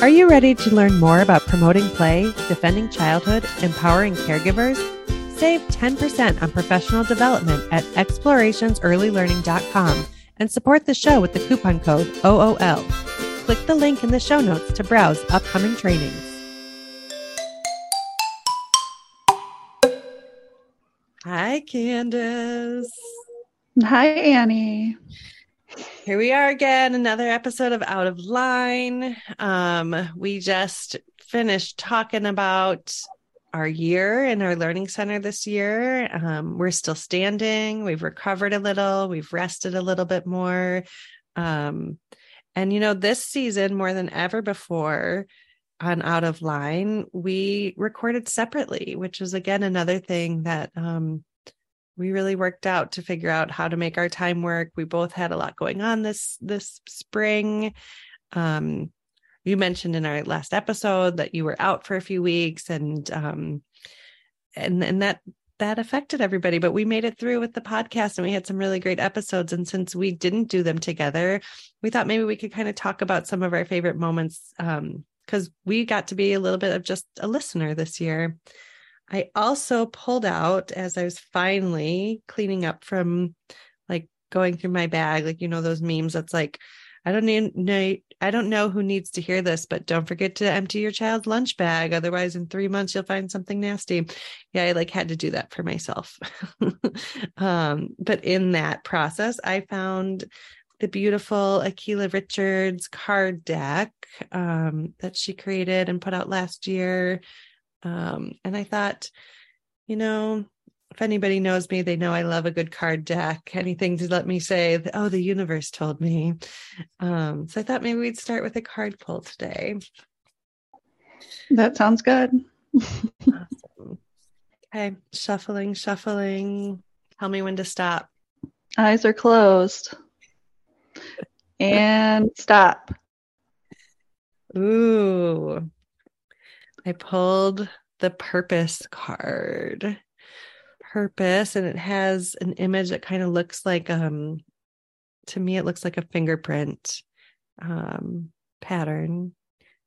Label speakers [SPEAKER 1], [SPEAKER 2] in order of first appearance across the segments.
[SPEAKER 1] Are you ready to learn more about promoting play, defending childhood, empowering caregivers? Save 10% on professional development at explorationsearlylearning.com and support the show with the coupon code OOL. Click the link in the show notes to browse upcoming trainings. Hi, Candis.
[SPEAKER 2] Hi, Annie.
[SPEAKER 1] Here we are again, another episode of Out of Line. Um, we just finished talking about our year in our learning center this year. Um, we're still standing. We've recovered a little. We've rested a little bit more. Um, and, you know, this season, more than ever before on Out of Line, we recorded separately, which is again another thing that um, we really worked out to figure out how to make our time work. We both had a lot going on this this spring. Um, you mentioned in our last episode that you were out for a few weeks and um and and that that affected everybody but we made it through with the podcast and we had some really great episodes and since we didn't do them together we thought maybe we could kind of talk about some of our favorite moments um because we got to be a little bit of just a listener this year i also pulled out as i was finally cleaning up from like going through my bag like you know those memes that's like I don't know. I don't know who needs to hear this, but don't forget to empty your child's lunch bag. Otherwise, in three months, you'll find something nasty. Yeah, I like had to do that for myself. um, but in that process, I found the beautiful Akila Richards card deck um, that she created and put out last year. Um, and I thought, you know, if anybody knows me, they know I love a good card deck. Anything to let me say, oh, the universe told me. Um, so I thought maybe we'd start with a card pull today.
[SPEAKER 2] That sounds good.
[SPEAKER 1] awesome. Okay, shuffling, shuffling. Tell me when to stop.
[SPEAKER 2] Eyes are closed. And stop.
[SPEAKER 1] Ooh. I pulled the purpose card. Purpose and it has an image that kind of looks like um to me it looks like a fingerprint um pattern.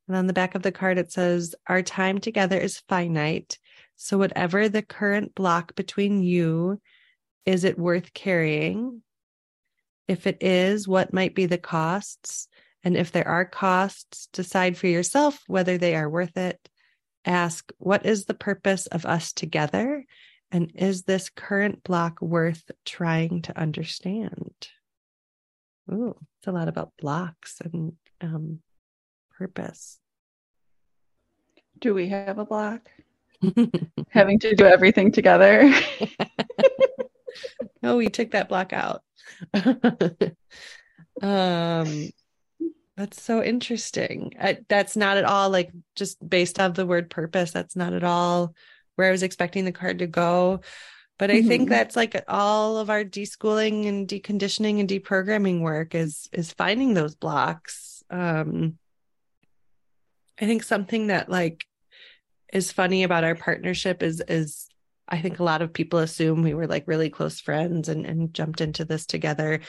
[SPEAKER 1] And on the back of the card it says our time together is finite so whatever the current block between you is it worth carrying? If it is what might be the costs? And if there are costs decide for yourself whether they are worth it ask what is the purpose of us together and is this current block worth trying to understand? Ooh, it's a lot about blocks and um, purpose.
[SPEAKER 2] Do we have a block? Having to do everything together.
[SPEAKER 1] oh, we took that block out. um, that's so interesting. I, that's not at all like just based off the word purpose. That's not at all where I was expecting the card to go. But I mm-hmm. think that's like all of our deschooling and deconditioning and deprogramming work is is finding those blocks. Um I think something that like is funny about our partnership is is I think a lot of people assume we were like really close friends and and jumped into this together.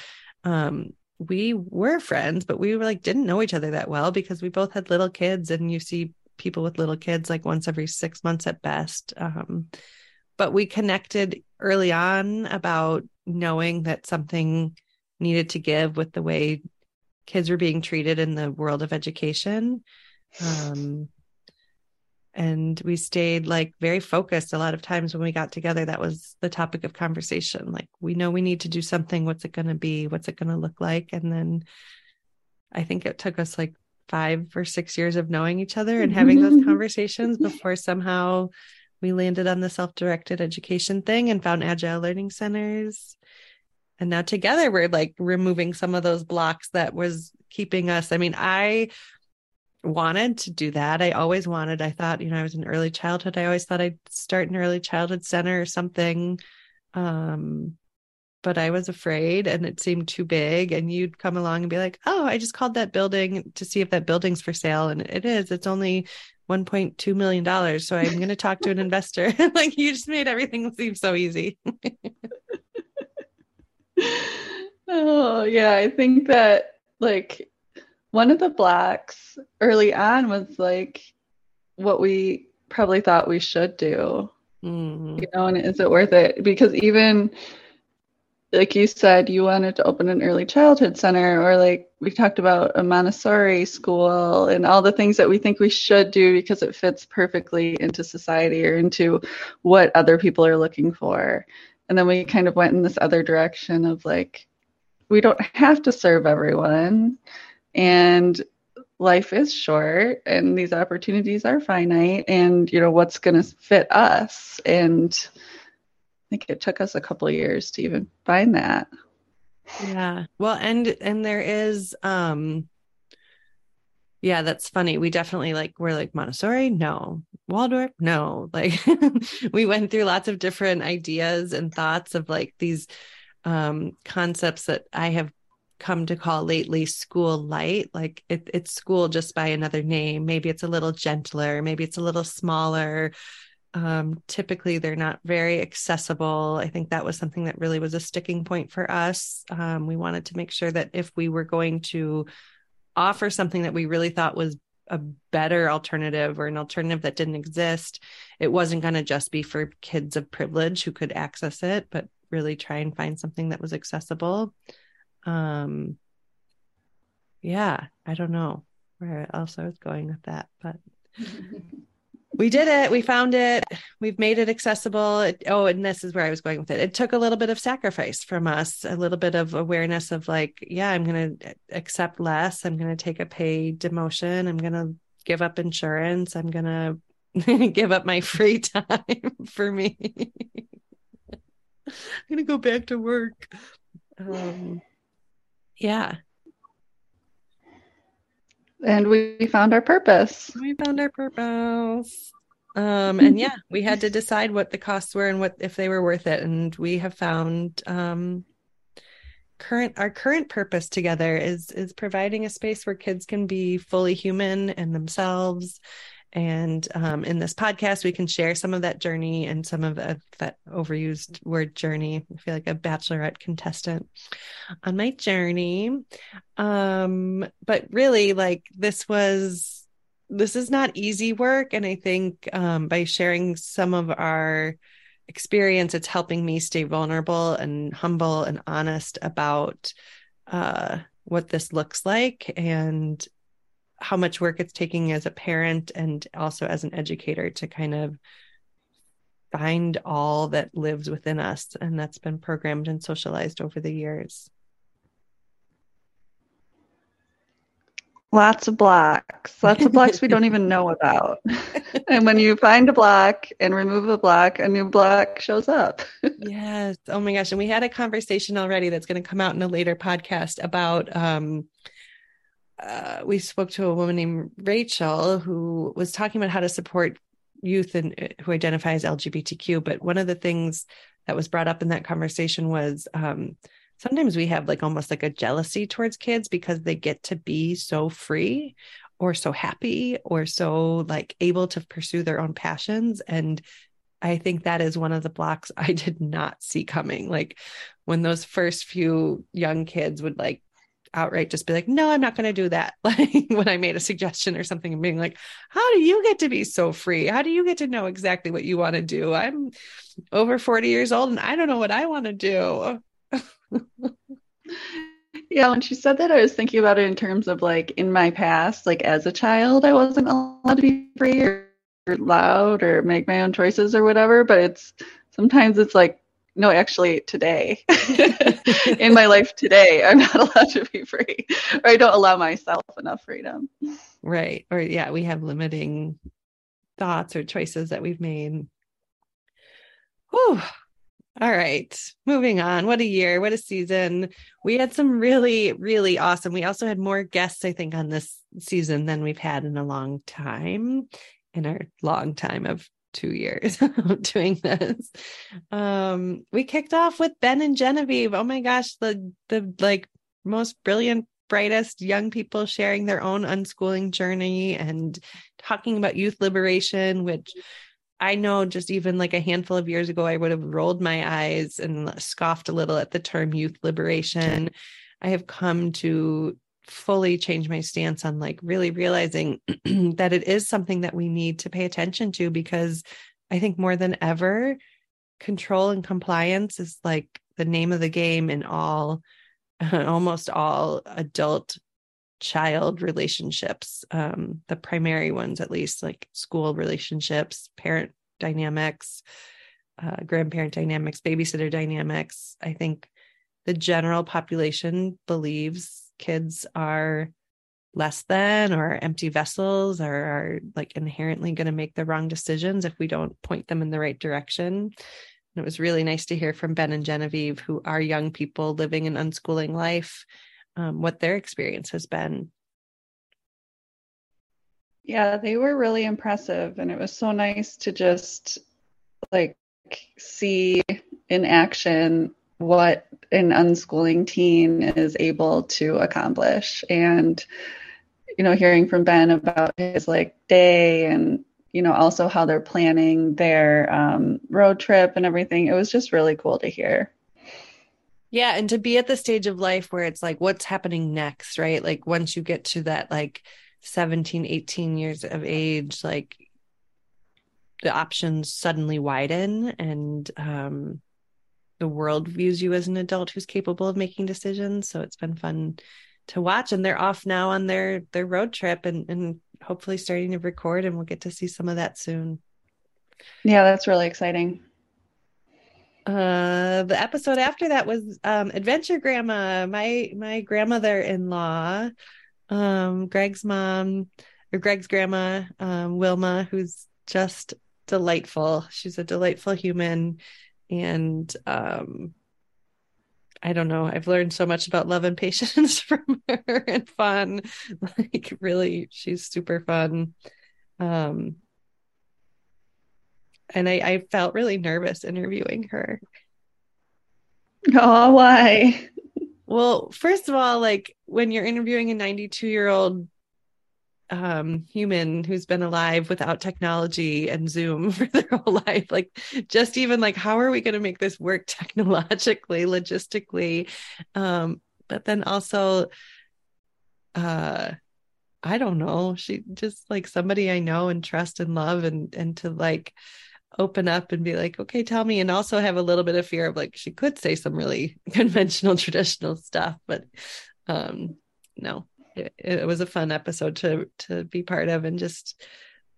[SPEAKER 1] Um we were friends, but we were like didn't know each other that well because we both had little kids and you see people with little kids like once every six months at best. Um, but we connected early on about knowing that something needed to give with the way kids were being treated in the world of education. Um, and we stayed like very focused a lot of times when we got together. That was the topic of conversation like we know we need to do something. What's it going to be? What's it going to look like? And then i think it took us like five or six years of knowing each other and having those mm-hmm. conversations before somehow we landed on the self-directed education thing and found agile learning centers. And now together we're like removing some of those blocks that was keeping us. I mean i wanted to do that i always wanted i thought you know i was in early childhood i always thought i'd start an early childhood center or something um but I was afraid and it seemed too big. And you'd come along and be like, oh, I just called that building to see if that building's for sale. And it is, it's only $1.2 million. So I'm going to talk to an investor. like you just made everything seem so easy.
[SPEAKER 2] oh, yeah. I think that like one of the blocks early on was like what we probably thought we should do. Mm-hmm. You know, and is it worth it? Because even like you said, you wanted to open an early childhood center, or like we talked about a Montessori school and all the things that we think we should do because it fits perfectly into society or into what other people are looking for. And then we kind of went in this other direction of like, we don't have to serve everyone. And life is short and these opportunities are finite. And, you know, what's going to fit us? And, I think it took us a couple years to even find that.
[SPEAKER 1] Yeah. Well, and and there is um yeah, that's funny. We definitely like we're like Montessori, no. Waldorf, no. Like we went through lots of different ideas and thoughts of like these um concepts that I have come to call lately school light like it, it's school just by another name maybe it's a little gentler maybe it's a little smaller um, typically they're not very accessible. I think that was something that really was a sticking point for us. Um, we wanted to make sure that if we were going to offer something that we really thought was a better alternative or an alternative that didn't exist, it wasn't going to just be for kids of privilege who could access it, but really try and find something that was accessible. Um, yeah, I don't know where else I was going with that, but we did it. We found it. We've made it accessible. It, oh, and this is where I was going with it. It took a little bit of sacrifice from us, a little bit of awareness of like, yeah, I'm going to accept less. I'm going to take a pay demotion. I'm going to give up insurance. I'm going to give up my free time for me. I'm going to go back to work. Um, yeah,
[SPEAKER 2] and we found our purpose.
[SPEAKER 1] We found our purpose. Um, and yeah, we had to decide what the costs were and what if they were worth it. And we have found um, current our current purpose together is is providing a space where kids can be fully human and themselves and um, in this podcast, we can share some of that journey and some of that, that overused word journey. I feel like a bachelorette contestant on my journey. Um, but really, like, this was, this is not easy work. And I think um, by sharing some of our experience, it's helping me stay vulnerable and humble and honest about uh, what this looks like and how much work it's taking as a parent and also as an educator to kind of find all that lives within us and that's been programmed and socialized over the years.
[SPEAKER 2] Lots of blocks. Lots of blocks we don't even know about. And when you find a block and remove a block a new block shows up.
[SPEAKER 1] Yes. Oh my gosh. And we had a conversation already that's going to come out in a later podcast about um uh, we spoke to a woman named Rachel who was talking about how to support youth and uh, who identify as LGBTQ. But one of the things that was brought up in that conversation was um, sometimes we have like almost like a jealousy towards kids because they get to be so free or so happy or so like able to pursue their own passions and I think that is one of the blocks I did not see coming. Like when those first few young kids would like outright just be like, no, I'm not going to do that. Like when I made a suggestion or something and being like, how do you get to be so free? How do you get to know exactly what you want to do? I'm over 40 years old and I don't know what I want to do.
[SPEAKER 2] yeah, when she said that, I was thinking about it in terms of like in my past, like as a child, I wasn't allowed to be free or loud or make my own choices or whatever. But it's sometimes it's like no, actually, today, in my life today, I'm not allowed to be free, or I don't allow myself enough freedom.
[SPEAKER 1] Right. Or, yeah, we have limiting thoughts or choices that we've made. Whew. All right, moving on. What a year, what a season. We had some really, really awesome. We also had more guests, I think, on this season than we've had in a long time, in our long time of two years of doing this. Um, we kicked off with Ben and Genevieve. Oh my gosh, the the like most brilliant, brightest young people sharing their own unschooling journey and talking about youth liberation, which I know just even like a handful of years ago, I would have rolled my eyes and scoffed a little at the term youth liberation. I have come to fully change my stance on like really realizing that it is something that we need to pay attention to because I think more than ever, control and compliance is like the name of the game in all, almost all adult child relationships, um, the primary ones at least, like school relationships, parent dynamics, uh, grandparent dynamics, babysitter dynamics. I think the general population believes kids are less than or empty vessels or are like inherently going to make the wrong decisions if we don't point them in the right direction. And it was really nice to hear from Ben and Genevieve, who are young people living an unschooling life, um, what their experience has been.
[SPEAKER 2] Yeah, they were really impressive. And it was so nice to just like see in action what an unschooling teen is able to accomplish. And, you know, hearing from Ben about his like day and, you know, also how they're planning their um, road trip and everything, it was just really cool to hear.
[SPEAKER 1] Yeah. And to be at the stage of life where it's like, what's happening next, right? Like, once you get to that, like, 17, 18 years of age, like, the options suddenly widen and um the world views you as an adult who's capable of making decisions. So it's been fun to watch. And they're off now on their their road trip and and hopefully starting to record and we'll get to see some of that soon.
[SPEAKER 2] Yeah, that's really exciting.
[SPEAKER 1] Uh the episode after that was um Adventure Grandma, my my grandmother-in-law, um Greg's mom or Greg's grandma, um Wilma, who's just delightful. She's a delightful human and um I don't know. I've learned so much about love and patience from her and fun. Like really, she's super fun. Um and I, I felt really nervous interviewing her.
[SPEAKER 2] Oh, why?
[SPEAKER 1] Well, first of all, like when you're interviewing a 92 year old um, human who's been alive without technology and Zoom for their whole life. Like, just even like, how are we going to make this work technologically, logistically? Um, but then also, uh, I don't know. She just like somebody I know and trust and love, and and to like open up and be like, okay, tell me, and also have a little bit of fear of like she could say some really conventional, traditional stuff, but um, no, it, it was a fun episode to to be part of and just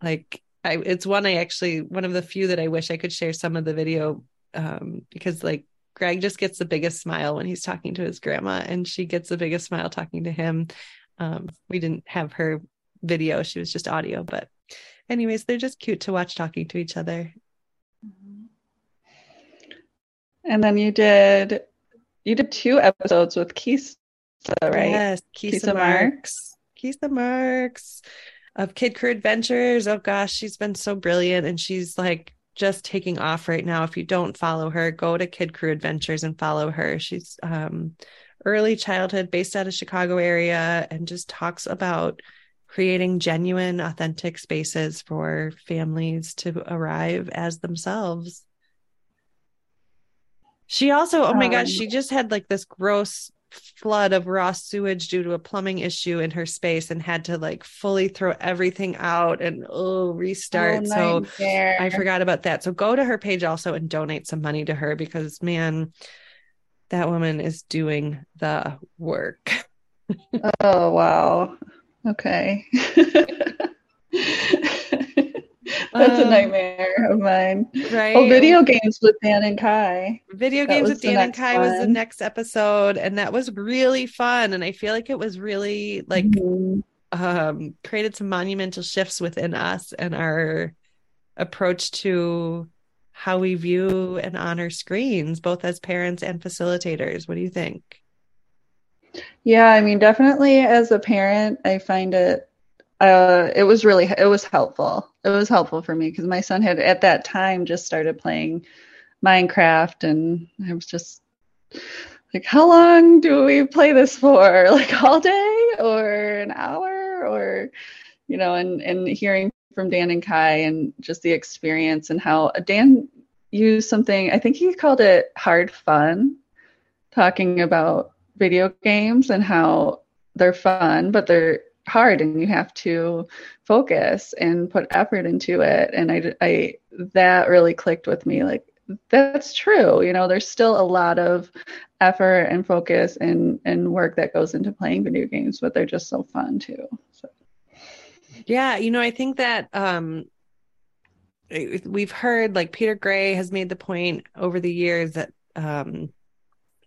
[SPEAKER 1] like I it's one I actually one of the few that I wish I could share some of the video um because like Greg just gets the biggest smile when he's talking to his grandma and she gets the biggest smile talking to him. Um we didn't have her video, she was just audio, but anyways, they're just cute to watch talking to each other.
[SPEAKER 2] And then you did you did two episodes with Keith right?
[SPEAKER 1] Yes, Kisa, Kisa Marks. Kisa Marks of Kid Crew Adventures. Oh gosh, she's been so brilliant and she's like just taking off right now. If you don't follow her, go to Kid Crew Adventures and follow her. She's um early childhood based out of Chicago area and just talks about creating genuine authentic spaces for families to arrive as themselves. She also, oh my um, gosh, she just had like this gross flood of raw sewage due to a plumbing issue in her space and had to like fully throw everything out and oh restart. Oh, so I forgot about that. So go to her page also and donate some money to her because man, that woman is doing the work.
[SPEAKER 2] oh wow. Okay. That's um, a nightmare of mine. Right. Oh, video games with Dan and Kai.
[SPEAKER 1] Video that games with Dan and Kai one. was the next episode, and that was really fun. And I feel like it was really like mm-hmm. um created some monumental shifts within us and our approach to how we view and honor screens, both as parents and facilitators. What do you think?
[SPEAKER 2] Yeah, I mean, definitely as a parent, I find it uh, it was really it was helpful. It was helpful for me because my son had at that time just started playing Minecraft, and I was just like, how long do we play this for? Like all day or an hour or you know, and and hearing from Dan and Kai and just the experience and how Dan used something I think he called it hard fun, talking about video games and how they're fun, but they're hard and you have to focus and put effort into it and I, I that really clicked with me like that's true you know there's still a lot of effort and focus and and work that goes into playing video games but they're just so fun too so.
[SPEAKER 1] yeah you know i think that um we've heard like peter gray has made the point over the years that um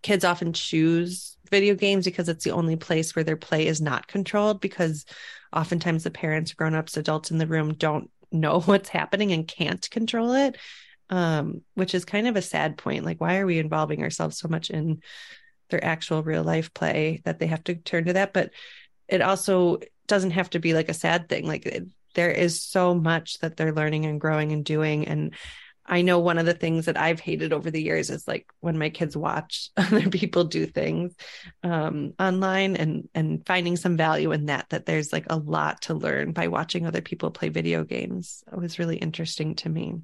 [SPEAKER 1] kids often choose video games because it's the only place where their play is not controlled because oftentimes the parents grown-ups adults in the room don't know what's happening and can't control it um, which is kind of a sad point. Like why are we involving ourselves so much in their actual real life play that they have to turn to that? But it also doesn't have to be like a sad thing. Like it, there is so much that they're learning and growing and doing and I know one of the things that I've hated over the years is like when my kids watch other people do things um, online and and finding some value in that. That there's like a lot to learn by watching other people play video games. It was really interesting to me.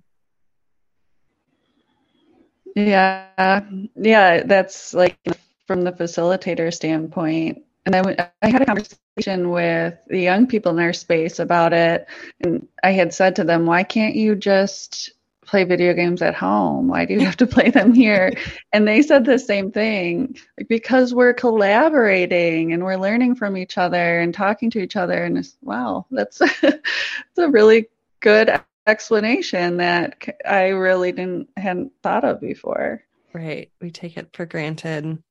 [SPEAKER 2] Yeah, yeah, that's like from the facilitator standpoint. And I, I had a conversation with the young people in our space about it, and I had said to them, "Why can't you just?" Play video games at home? Why do you have to play them here? and they said the same thing like, because we're collaborating and we're learning from each other and talking to each other. And it's, wow, that's, that's a really good explanation that I really didn't hadn't thought of before.
[SPEAKER 1] Right. We take it for granted.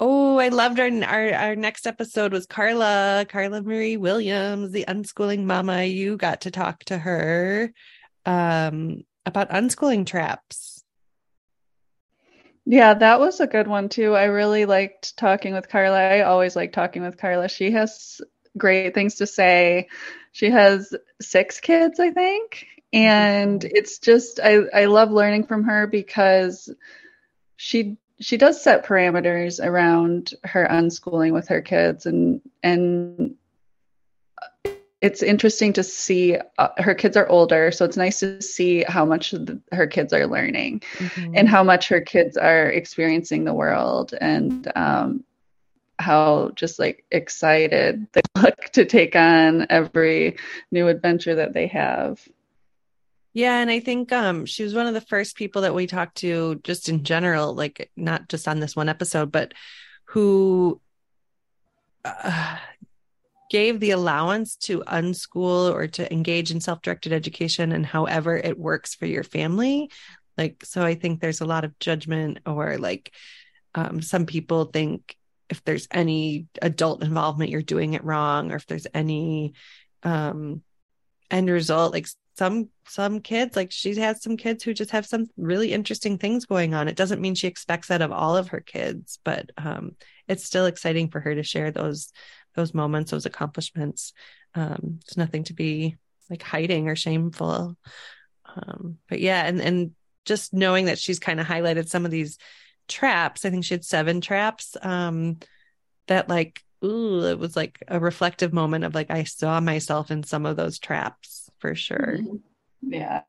[SPEAKER 1] Oh, I loved our, our our next episode was Carla, Carla Marie Williams, the unschooling mama. You got to talk to her um, about unschooling traps.
[SPEAKER 2] Yeah, that was a good one too. I really liked talking with Carla. I always like talking with Carla. She has great things to say. She has six kids, I think. And mm-hmm. it's just I, I love learning from her because she she does set parameters around her unschooling with her kids and and it's interesting to see uh, her kids are older so it's nice to see how much the, her kids are learning mm-hmm. and how much her kids are experiencing the world and um, how just like excited they look to take on every new adventure that they have
[SPEAKER 1] yeah and i think um, she was one of the first people that we talked to just in general like not just on this one episode but who uh, gave the allowance to unschool or to engage in self-directed education and however it works for your family. Like so i think there's a lot of judgment or like um, some people think if there's any adult involvement you're doing it wrong or if there's any um end result like some some kids like she has some kids who just have some really interesting things going on. It doesn't mean she expects that of all of her kids but um it's still exciting for her to share those those moments, those accomplishments. Um, it's nothing to be like hiding or shameful. Um, but yeah, and and just knowing that she's kind of highlighted some of these traps. I think she had seven traps. Um, that like, ooh, it was like a reflective moment of like I saw myself in some of those traps for sure.
[SPEAKER 2] Mm-hmm. Yeah.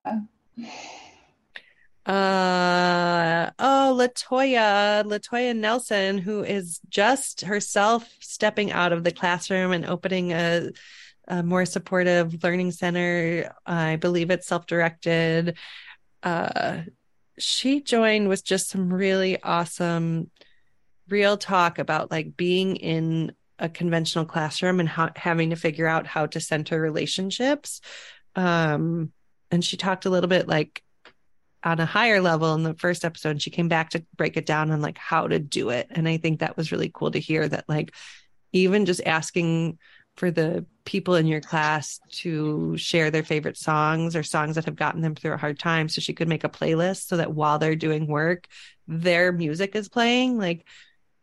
[SPEAKER 1] Uh oh, Latoya, Latoya Nelson, who is just herself stepping out of the classroom and opening a, a more supportive learning center. I believe it's self-directed. Uh, she joined with just some really awesome, real talk about like being in a conventional classroom and how, having to figure out how to center relationships. Um, and she talked a little bit like on a higher level in the first episode she came back to break it down on like how to do it. And i think that was really cool to hear that like even just asking for the people in your class to share their favorite songs or songs that have gotten them through a hard time so she could make a playlist so that while they're doing work their music is playing. Like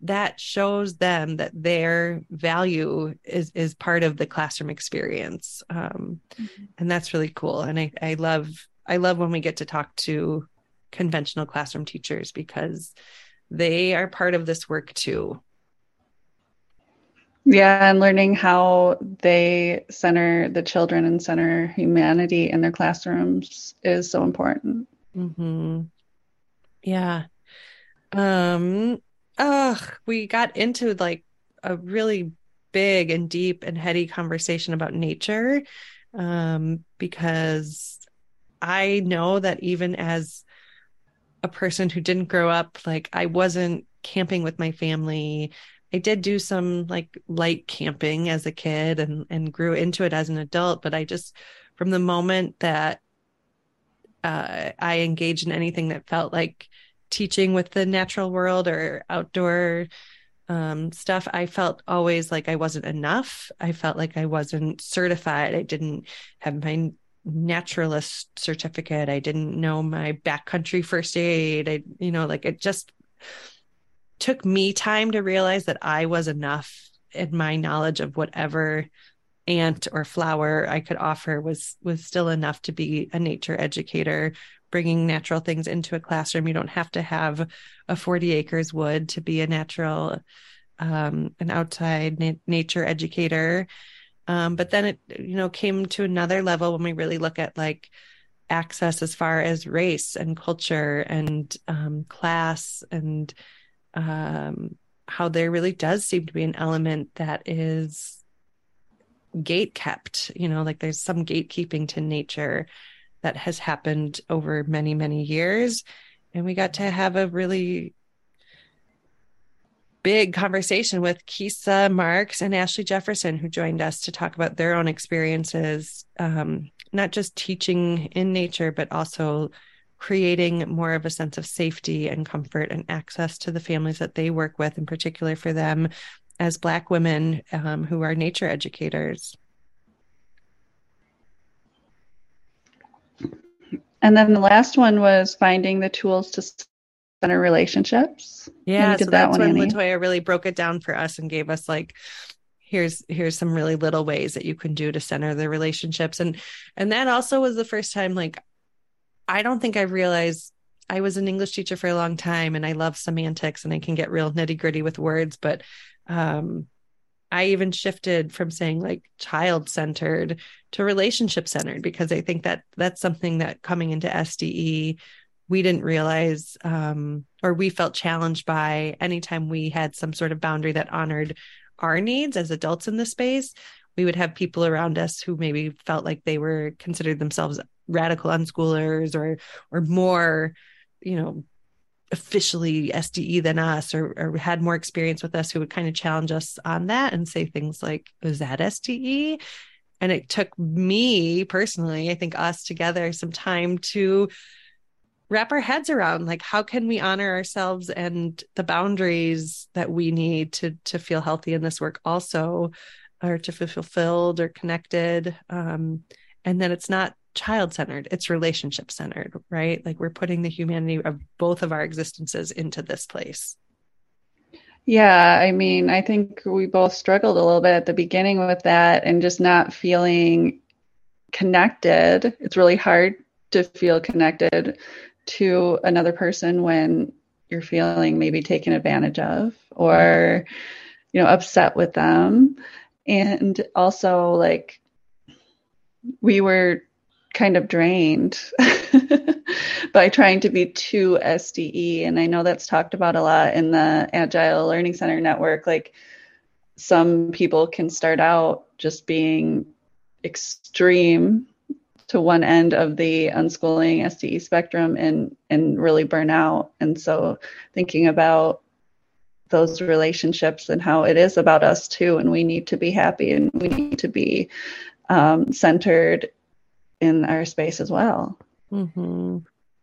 [SPEAKER 1] that shows them that their value is is part of the classroom experience. Um, mm-hmm. and that's really cool. And i i love I love when we get to talk to conventional classroom teachers because they are part of this work too.
[SPEAKER 2] Yeah, and learning how they center the children and center humanity in their classrooms is so important.
[SPEAKER 1] Mm-hmm. Yeah. Um. Ugh. We got into like a really big and deep and heady conversation about nature um, because I know that even as a person who didn't grow up, like I wasn't camping with my family. I did do some like light camping as a kid and and grew into it as an adult, but I just from the moment that uh, I engaged in anything that felt like teaching with the natural world or outdoor um, stuff, I felt always like I wasn't enough. I felt like I wasn't certified. I didn't have my naturalist certificate. I didn't know my backcountry first aid. I, you know, like it just took me time to realize that I was enough in my knowledge of whatever ant or flower I could offer was was still enough to be a nature educator bringing natural things into a classroom you don't have to have a 40 acres wood to be a natural um, an outside na- nature educator um, but then it, you know, came to another level when we really look at like access as far as race and culture and um, class and um, how there really does seem to be an element that is gate kept, you know, like there's some gatekeeping to nature that has happened over many, many years. And we got to have a really big conversation with Kisa Marks and Ashley Jefferson, who joined us to talk about their own experiences, um, not just teaching in nature, but also creating more of a sense of safety and comfort and access to the families that they work with, in particular for them as Black women um, who are nature educators.
[SPEAKER 2] And then the last one was finding the tools to center relationships.
[SPEAKER 1] Yeah, so that's when Annie. Latoya really broke it down for us and gave us like here's here's some really little ways that you can do to center the relationships and and that also was the first time like I don't think I realized I was an English teacher for a long time and I love semantics and I can get real nitty gritty with words, but um, I even shifted from saying like child centered to relationship centered because I think that that's something that coming into SDE we didn't realize um, or we felt challenged by anytime we had some sort of boundary that honored our needs as adults in the space we would have people around us who maybe felt like they were considered themselves radical unschoolers or or more you know officially SDE than us or, or had more experience with us who would kind of challenge us on that and say things like, is that SDE? And it took me personally, I think us together, some time to wrap our heads around like how can we honor ourselves and the boundaries that we need to to feel healthy in this work also or to feel fulfilled or connected? Um, and then it's not child centered it's relationship centered right? Like we're putting the humanity of both of our existences into this place.
[SPEAKER 2] Yeah i mean i think we both struggled a little bit at the beginning with that and just not feeling connected. It's really hard to feel connected to another person when you're feeling maybe taken advantage of or you know upset with them. And also like we were kind of drained by trying to be too SDE and I know that's talked about a lot in the Agile Learning Center network. Like some people can start out just being extreme to one end of the unschooling SDE spectrum and and really burn out. And so thinking about those relationships and how it is about us too, and we need to be happy and we need to be um, centered in our space as well.
[SPEAKER 1] Mm-hmm.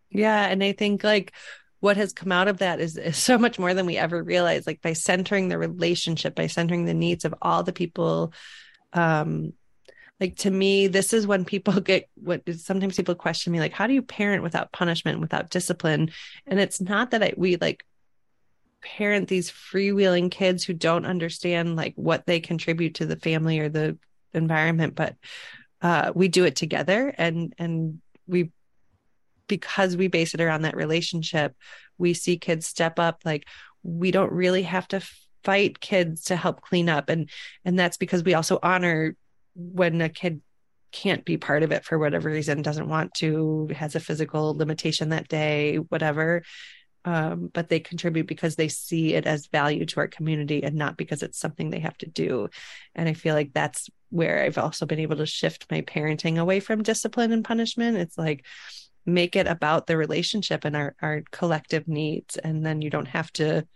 [SPEAKER 1] Yeah, and I think like what has come out of that is, is so much more than we ever realized. Like by centering the relationship, by centering the needs of all the people um, like to me this is when people get what sometimes people question me like how do you parent without punishment without discipline? And it's not that I, we like parent these freewheeling kids who don't understand like what they contribute to the family or the environment but uh, we do it together. And and we because we base it around that relationship we see kids step up. Like we don't really have to fight kids to help clean up. And and that's because we also honor when a kid can't be part of it for whatever reason, doesn't want to, has a physical limitation that day, whatever, um, but they contribute because they see it as value to our community and not because it's something they have to do. And I feel like that's where I've also been able to shift my parenting away from discipline and punishment. It's like, make it about the relationship and our, our collective needs. And then you don't have to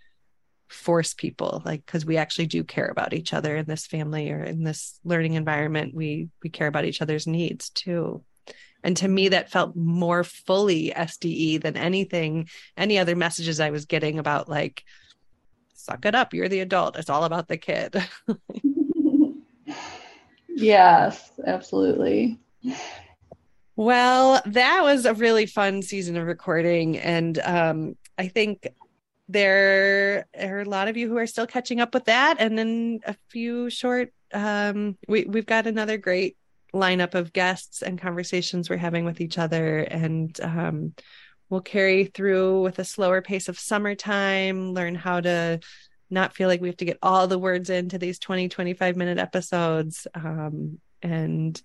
[SPEAKER 1] force people like because we actually do care about each other in this family or in this learning environment. We we care about each other's needs too. And to me that felt more fully sde than anything any other messages i was getting about like suck it up you're the adult it's all about the kid.
[SPEAKER 2] Yes absolutely.
[SPEAKER 1] Well that was a really fun season of recording and um i think there are a lot of you who are still catching up with that. And then a few short um we we've got another great lineup of guests and conversations we're having with each other. And um we'll carry through with a slower pace of summertime learn how to not feel like we have to get all the words into these 20 25 minute episodes. Um and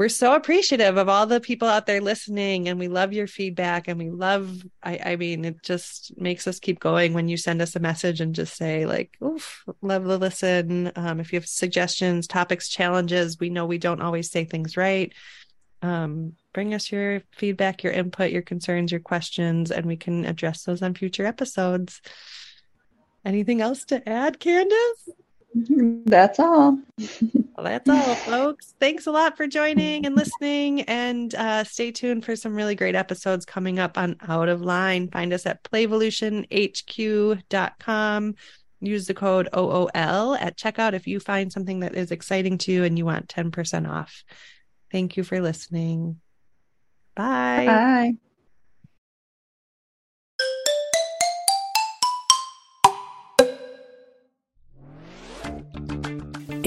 [SPEAKER 1] we're so appreciative of all the people out there listening and we love your feedback and we love I, I mean it just makes us keep going when you send us a message and just say like oof love the listen. Um, if you have suggestions topics challenges we know we don't always say things right. Um, bring us your feedback your input your concerns your questions and we can address those on future episodes. Anything else to add candis
[SPEAKER 2] that's all.
[SPEAKER 1] well, that's all, folks. Thanks a lot for joining and listening. And uh, stay tuned for some really great episodes coming up on Out of Line. Find us at playvolutionhq.com. Use the code OOL at checkout if you find something that is exciting to you and you want 10% off. Thank you for listening. Bye.
[SPEAKER 2] Bye.